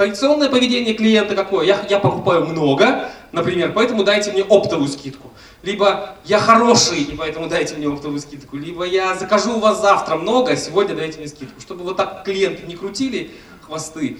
Традиционное поведение клиента какое? Я, я покупаю много, например, поэтому дайте мне оптовую скидку. Либо я хороший, и поэтому дайте мне оптовую скидку. Либо я закажу у вас завтра много, а сегодня дайте мне скидку. Чтобы вот так клиенты не крутили хвосты.